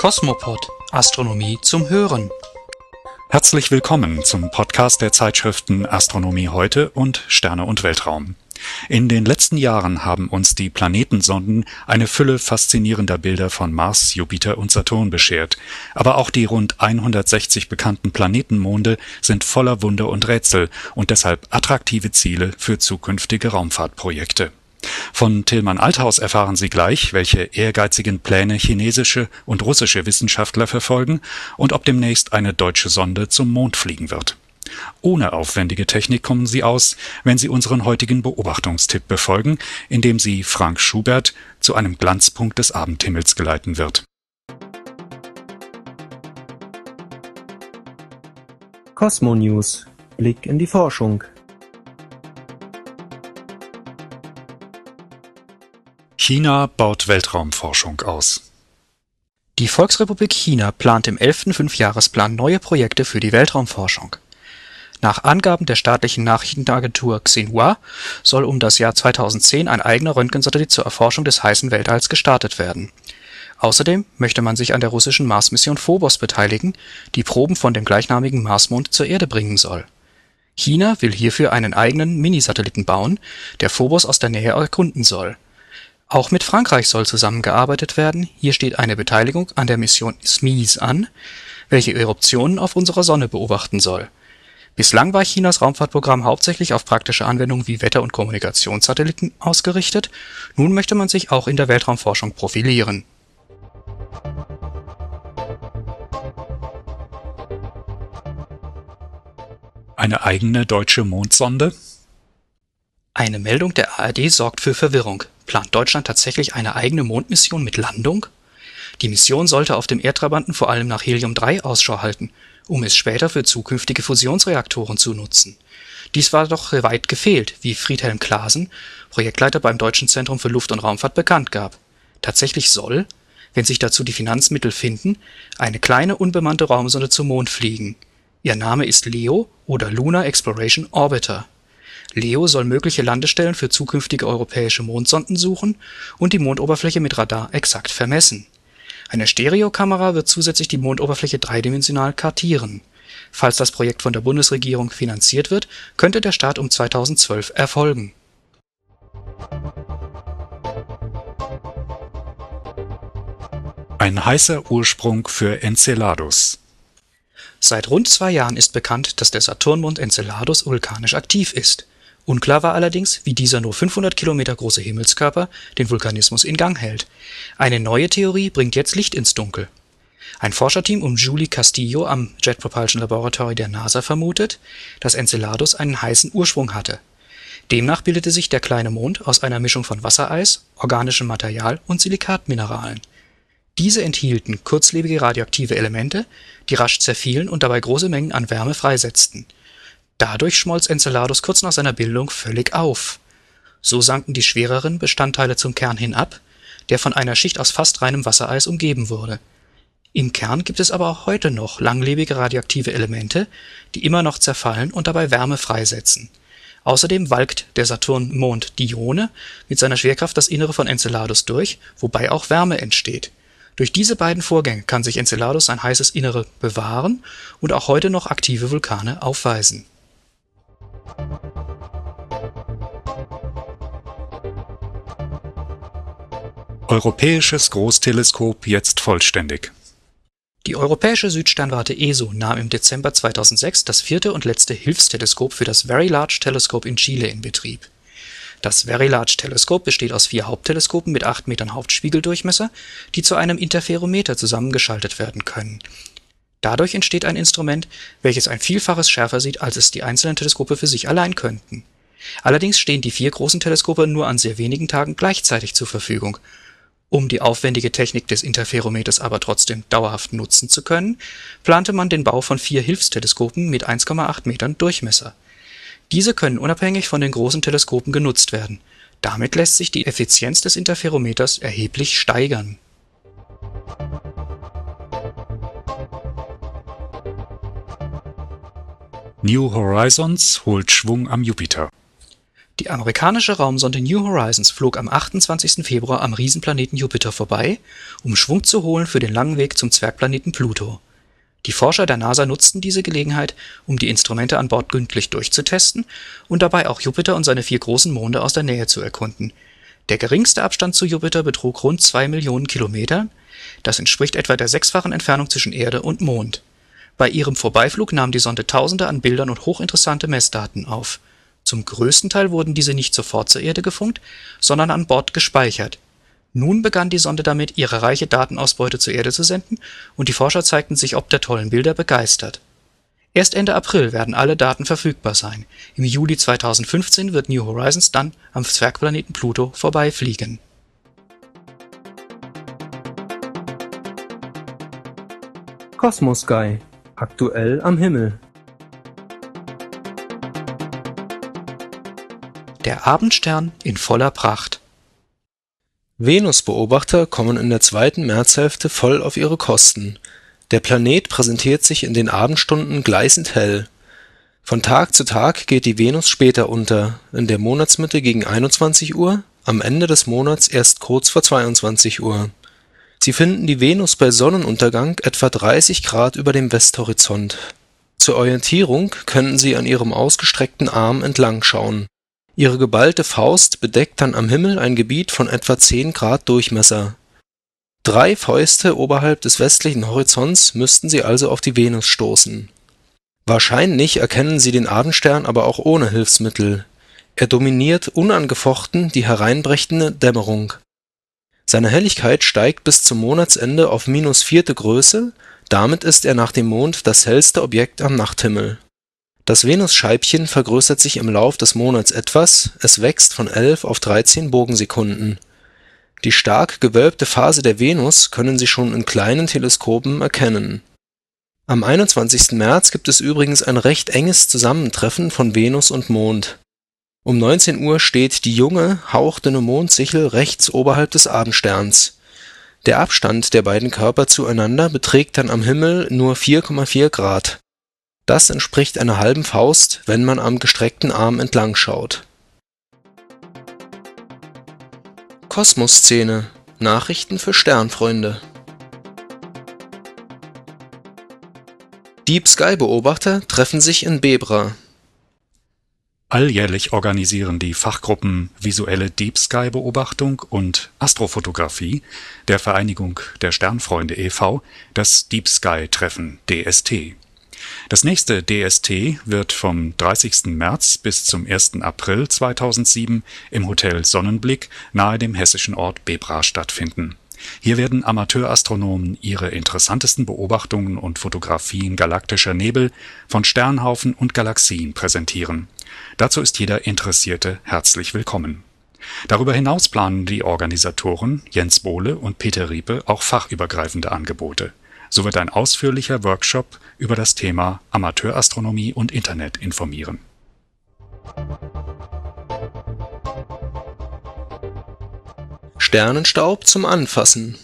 Kosmopod Astronomie zum Hören. Herzlich willkommen zum Podcast der Zeitschriften Astronomie heute und Sterne und Weltraum. In den letzten Jahren haben uns die Planetensonden eine Fülle faszinierender Bilder von Mars, Jupiter und Saturn beschert, aber auch die rund 160 bekannten Planetenmonde sind voller Wunder und Rätsel und deshalb attraktive Ziele für zukünftige Raumfahrtprojekte. Von Tilman Althaus erfahren Sie gleich, welche ehrgeizigen Pläne chinesische und russische Wissenschaftler verfolgen und ob demnächst eine deutsche Sonde zum Mond fliegen wird. Ohne aufwendige Technik kommen Sie aus, wenn Sie unseren heutigen Beobachtungstipp befolgen, indem Sie Frank Schubert zu einem Glanzpunkt des Abendhimmels geleiten wird. Cosmo News Blick in die Forschung China baut Weltraumforschung aus. Die Volksrepublik China plant im 11. Fünfjahresplan neue Projekte für die Weltraumforschung. Nach Angaben der staatlichen Nachrichtenagentur Xinhua soll um das Jahr 2010 ein eigener Röntgensatellit zur Erforschung des heißen Weltalls gestartet werden. Außerdem möchte man sich an der russischen Marsmission Phobos beteiligen, die Proben von dem gleichnamigen Marsmond zur Erde bringen soll. China will hierfür einen eigenen Minisatelliten bauen, der Phobos aus der Nähe erkunden soll auch mit Frankreich soll zusammengearbeitet werden, hier steht eine Beteiligung an der Mission SMEES an, welche Eruptionen auf unserer Sonne beobachten soll. Bislang war Chinas Raumfahrtprogramm hauptsächlich auf praktische Anwendungen wie Wetter und Kommunikationssatelliten ausgerichtet, nun möchte man sich auch in der Weltraumforschung profilieren. Eine eigene deutsche Mondsonde? Eine Meldung der ARD sorgt für Verwirrung Plant Deutschland tatsächlich eine eigene Mondmission mit Landung? Die Mission sollte auf dem Erdtrabanten vor allem nach Helium-3 Ausschau halten, um es später für zukünftige Fusionsreaktoren zu nutzen. Dies war doch weit gefehlt, wie Friedhelm Klaasen, Projektleiter beim Deutschen Zentrum für Luft- und Raumfahrt, bekannt gab. Tatsächlich soll, wenn sich dazu die Finanzmittel finden, eine kleine unbemannte Raumsonde zum Mond fliegen. Ihr Name ist LEO oder Lunar Exploration Orbiter Leo soll mögliche Landestellen für zukünftige europäische Mondsonden suchen und die Mondoberfläche mit Radar exakt vermessen. Eine Stereokamera wird zusätzlich die Mondoberfläche dreidimensional kartieren. Falls das Projekt von der Bundesregierung finanziert wird, könnte der Start um 2012 erfolgen. Ein heißer Ursprung für Enceladus Seit rund zwei Jahren ist bekannt, dass der Saturnmond Enceladus vulkanisch aktiv ist Unklar war allerdings, wie dieser nur 500 Kilometer große Himmelskörper den Vulkanismus in Gang hält. Eine neue Theorie bringt jetzt Licht ins Dunkel. Ein Forscherteam um Julie Castillo am Jet Propulsion Laboratory der NASA vermutet, dass Enceladus einen heißen Ursprung hatte. Demnach bildete sich der kleine Mond aus einer Mischung von Wassereis, organischem Material und Silikatmineralen. Diese enthielten kurzlebige radioaktive Elemente, die rasch zerfielen und dabei große Mengen an Wärme freisetzten Dadurch schmolz Enceladus kurz nach seiner Bildung völlig auf. So sanken die schwereren Bestandteile zum Kern hinab, der von einer Schicht aus fast reinem Wassereis umgeben wurde. Im Kern gibt es aber auch heute noch langlebige radioaktive Elemente, die immer noch zerfallen und dabei Wärme freisetzen. Außerdem walkt der Saturn-Mond Dione mit seiner Schwerkraft das Innere von Enceladus durch, wobei auch Wärme entsteht. Durch diese beiden Vorgänge kann sich Enceladus sein heißes Innere bewahren und auch heute noch aktive Vulkane aufweisen Europäisches Großteleskop jetzt vollständig. Die europäische Südsternwarte ESO nahm im Dezember 2006 das vierte und letzte Hilfsteleskop für das Very Large Telescope in Chile in Betrieb. Das Very Large Telescope besteht aus vier Hauptteleskopen mit 8 Metern Hauptspiegeldurchmesser, die zu einem Interferometer zusammengeschaltet werden können Dadurch entsteht ein Instrument, welches ein Vielfaches schärfer sieht, als es die einzelnen Teleskope für sich allein könnten. Allerdings stehen die vier großen Teleskope nur an sehr wenigen Tagen gleichzeitig zur Verfügung. Um die aufwendige Technik des Interferometers aber trotzdem dauerhaft nutzen zu können, plante man den Bau von vier Hilfsteleskopen mit 1,8 Metern Durchmesser. Diese können unabhängig von den großen Teleskopen genutzt werden. Damit lässt sich die Effizienz des Interferometers erheblich steigern New Horizons holt Schwung am Jupiter. Die amerikanische Raumsonde New Horizons flog am 28. Februar am Riesenplaneten Jupiter vorbei, um Schwung zu holen für den langen Weg zum Zwergplaneten Pluto. Die Forscher der NASA nutzten diese Gelegenheit, um die Instrumente an Bord gründlich durchzutesten und dabei auch Jupiter und seine vier großen Monde aus der Nähe zu erkunden. Der geringste Abstand zu Jupiter betrug rund zwei Millionen Kilometer, das entspricht etwa der sechsfachen Entfernung zwischen Erde und Mond. Bei ihrem Vorbeiflug nahm die Sonde Tausende an Bildern und hochinteressante Messdaten auf zum größten Teil wurden diese nicht sofort zur Erde gefunkt, sondern an Bord gespeichert. Nun begann die Sonde damit, ihre reiche Datenausbeute zur Erde zu senden, und die Forscher zeigten sich ob der tollen Bilder begeistert. Erst Ende April werden alle Daten verfügbar sein. Im Juli 2015 wird New Horizons dann am Zwergplaneten Pluto vorbeifliegen. Cosmos Sky. Aktuell am Himmel. Der Abendstern in voller Pracht. Venusbeobachter kommen in der zweiten Märzhälfte voll auf ihre Kosten. Der Planet präsentiert sich in den Abendstunden gleißend hell. Von Tag zu Tag geht die Venus später unter, in der Monatsmitte gegen 21 Uhr, am Ende des Monats erst kurz vor 22 Uhr. Sie finden die Venus bei Sonnenuntergang etwa 30 Grad über dem Westhorizont. Zur Orientierung können Sie an ihrem ausgestreckten Arm entlang schauen Ihre geballte Faust bedeckt dann am Himmel ein Gebiet von etwa 10 Grad Durchmesser. Drei Fäuste oberhalb des westlichen Horizonts müssten sie also auf die Venus stoßen. Wahrscheinlich erkennen sie den Abendstern aber auch ohne Hilfsmittel. Er dominiert unangefochten die hereinbrechende Dämmerung. Seine Helligkeit steigt bis zum Monatsende auf minus vierte Größe, damit ist er nach dem Mond das hellste Objekt am Nachthimmel das Venusscheibchen vergrößert sich im Lauf des Monats etwas, es wächst von 11 auf 13 Bogensekunden. Die stark gewölbte Phase der Venus können Sie schon in kleinen Teleskopen erkennen. Am 21. März gibt es übrigens ein recht enges Zusammentreffen von Venus und Mond. Um 19 Uhr steht die junge, hauchdünne Mondsichel rechts oberhalb des Abendsterns. Der Abstand der beiden Körper zueinander beträgt dann am Himmel nur 4,4 Grad das entspricht einer halben Faust, wenn man am gestreckten Arm entlang schaut. Kosmosszene – Nachrichten für Sternfreunde Deep-Sky-Beobachter treffen sich in Bebra Alljährlich organisieren die Fachgruppen Visuelle Deep-Sky-Beobachtung und Astrofotografie der Vereinigung der Sternfreunde e.V. das Deep-Sky-Treffen (DST das nächste DST wird vom 30. März bis zum 1. April 2007 im Hotel Sonnenblick nahe dem hessischen Ort Bebra stattfinden. Hier werden Amateurastronomen ihre interessantesten Beobachtungen und Fotografien galaktischer Nebel von Sternhaufen und Galaxien präsentieren. Dazu ist jeder Interessierte herzlich willkommen. Darüber hinaus planen die Organisatoren Jens Bohle und Peter Riepe auch fachübergreifende Angebote so wird ein ausführlicher Workshop über das Thema Amateurastronomie und Internet informieren. Sternenstaub zum Anfassen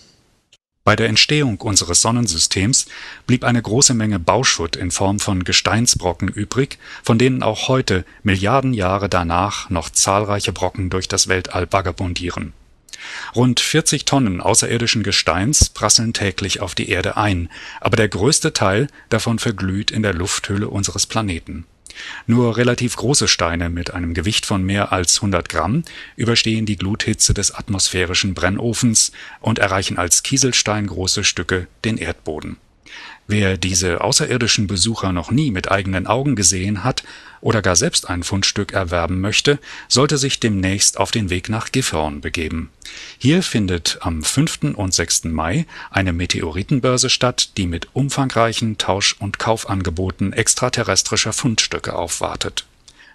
Bei der Entstehung unseres Sonnensystems blieb eine große Menge Bauschutt in Form von Gesteinsbrocken übrig, von denen auch heute, Milliarden Jahre danach, noch zahlreiche Brocken durch das Weltall vagabundieren Rund 40 Tonnen außerirdischen Gesteins prasseln täglich auf die Erde ein, aber der größte Teil davon verglüht in der Lufthülle unseres Planeten. Nur relativ große Steine mit einem Gewicht von mehr als 100 Gramm überstehen die Gluthitze des atmosphärischen Brennofens und erreichen als Kieselstein große Stücke den Erdboden Wer diese außerirdischen Besucher noch nie mit eigenen Augen gesehen hat oder gar selbst ein Fundstück erwerben möchte, sollte sich demnächst auf den Weg nach Gifhorn begeben. Hier findet am 5. und 6. Mai eine Meteoritenbörse statt, die mit umfangreichen Tausch und Kaufangeboten extraterrestrischer Fundstücke aufwartet.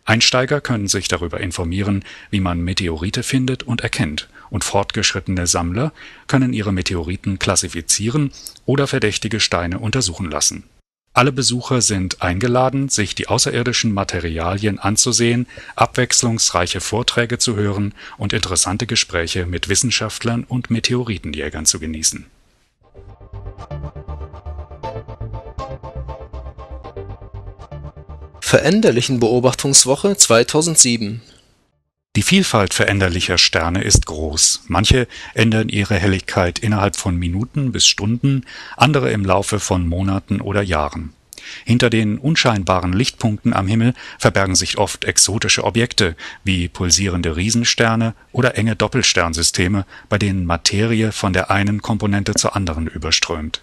Einsteiger können sich darüber informieren, wie man Meteorite findet und erkennt und fortgeschrittene Sammler können ihre Meteoriten klassifizieren oder verdächtige Steine untersuchen lassen. Alle Besucher sind eingeladen, sich die außerirdischen Materialien anzusehen, abwechslungsreiche Vorträge zu hören und interessante Gespräche mit Wissenschaftlern und Meteoritenjägern zu genießen. Veränderlichen Beobachtungswoche 2007 Die Vielfalt veränderlicher Sterne ist groß. Manche ändern ihre Helligkeit innerhalb von Minuten bis Stunden, andere im Laufe von Monaten oder Jahren. Hinter den unscheinbaren Lichtpunkten am Himmel verbergen sich oft exotische Objekte wie pulsierende Riesensterne oder enge Doppelsternsysteme, bei denen Materie von der einen Komponente zur anderen überströmt.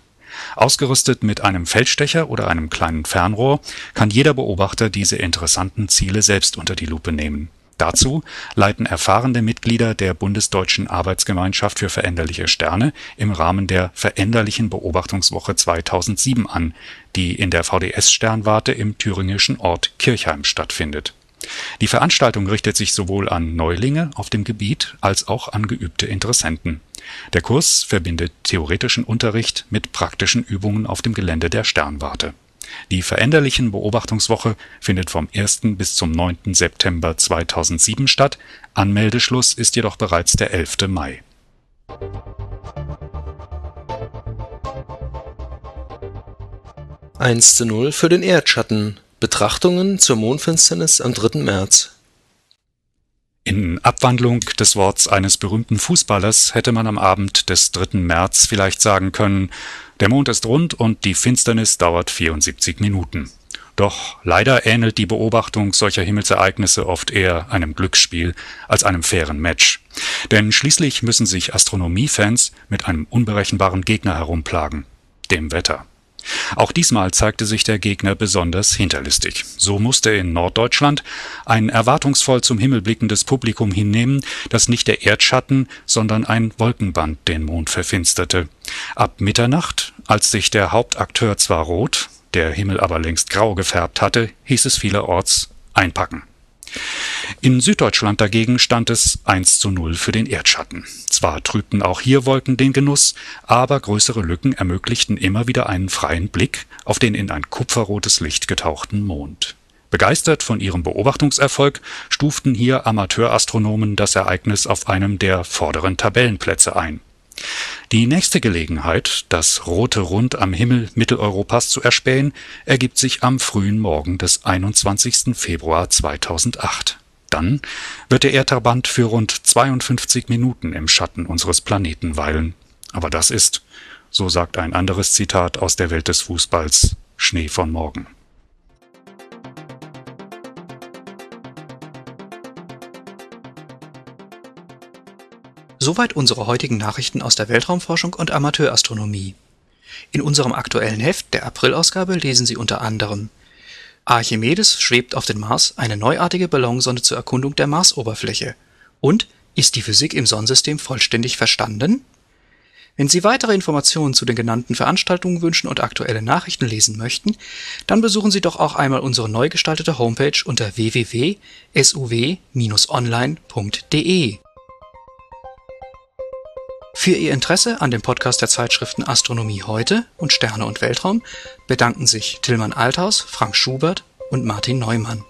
Ausgerüstet mit einem Feldstecher oder einem kleinen Fernrohr kann jeder Beobachter diese interessanten Ziele selbst unter die Lupe nehmen Dazu leiten erfahrene Mitglieder der Bundesdeutschen Arbeitsgemeinschaft für veränderliche Sterne im Rahmen der Veränderlichen Beobachtungswoche 2007 an, die in der VDS-Sternwarte im thüringischen Ort Kirchheim stattfindet. Die Veranstaltung richtet sich sowohl an Neulinge auf dem Gebiet als auch an geübte Interessenten. Der Kurs verbindet theoretischen Unterricht mit praktischen Übungen auf dem Gelände der Sternwarte die Veränderlichen Beobachtungswoche findet vom 1. bis zum 9. September 2007 statt, Anmeldeschluss ist jedoch bereits der 11. Mai. Eins zu 0 für den Erdschatten. Betrachtungen zur Mondfinsternis am 3. März. In Abwandlung des Worts eines berühmten Fußballers hätte man am Abend des 3. März vielleicht sagen können der Mond ist rund und die Finsternis dauert 74 Minuten. Doch leider ähnelt die Beobachtung solcher Himmelsereignisse oft eher einem Glücksspiel als einem fairen Match. Denn schließlich müssen sich Astronomiefans mit einem unberechenbaren Gegner herumplagen, dem Wetter. Auch diesmal zeigte sich der Gegner besonders hinterlistig. So musste in Norddeutschland ein erwartungsvoll zum Himmel blickendes Publikum hinnehmen, dass nicht der Erdschatten, sondern ein Wolkenband den Mond verfinsterte. Ab Mitternacht, als sich der Hauptakteur zwar rot, der Himmel aber längst grau gefärbt hatte, hieß es vielerorts einpacken. In Süddeutschland dagegen stand es 1 zu 0 für den Erdschatten. Zwar trübten auch hier Wolken den Genuss, aber größere Lücken ermöglichten immer wieder einen freien Blick auf den in ein kupferrotes Licht getauchten Mond. Begeistert von ihrem Beobachtungserfolg stuften hier Amateurastronomen das Ereignis auf einem der vorderen Tabellenplätze ein die nächste Gelegenheit, das rote Rund am Himmel Mitteleuropas zu erspähen, ergibt sich am frühen Morgen des 21. Februar 2008. Dann wird der Erdverband für rund 52 Minuten im Schatten unseres Planeten weilen. Aber das ist, so sagt ein anderes Zitat aus der Welt des Fußballs, Schnee von morgen Soweit unsere heutigen Nachrichten aus der Weltraumforschung und Amateurastronomie. In unserem aktuellen Heft, der Aprilausgabe, lesen Sie unter anderem Archimedes schwebt auf den Mars, eine neuartige Ballonsonde zur Erkundung der Marsoberfläche. Und ist die Physik im Sonnensystem vollständig verstanden? Wenn Sie weitere Informationen zu den genannten Veranstaltungen wünschen und aktuelle Nachrichten lesen möchten, dann besuchen Sie doch auch einmal unsere neu gestaltete Homepage unter www.suw-online.de. Für Ihr Interesse an dem Podcast der Zeitschriften Astronomie heute und Sterne und Weltraum bedanken sich Tillmann Althaus, Frank Schubert und Martin Neumann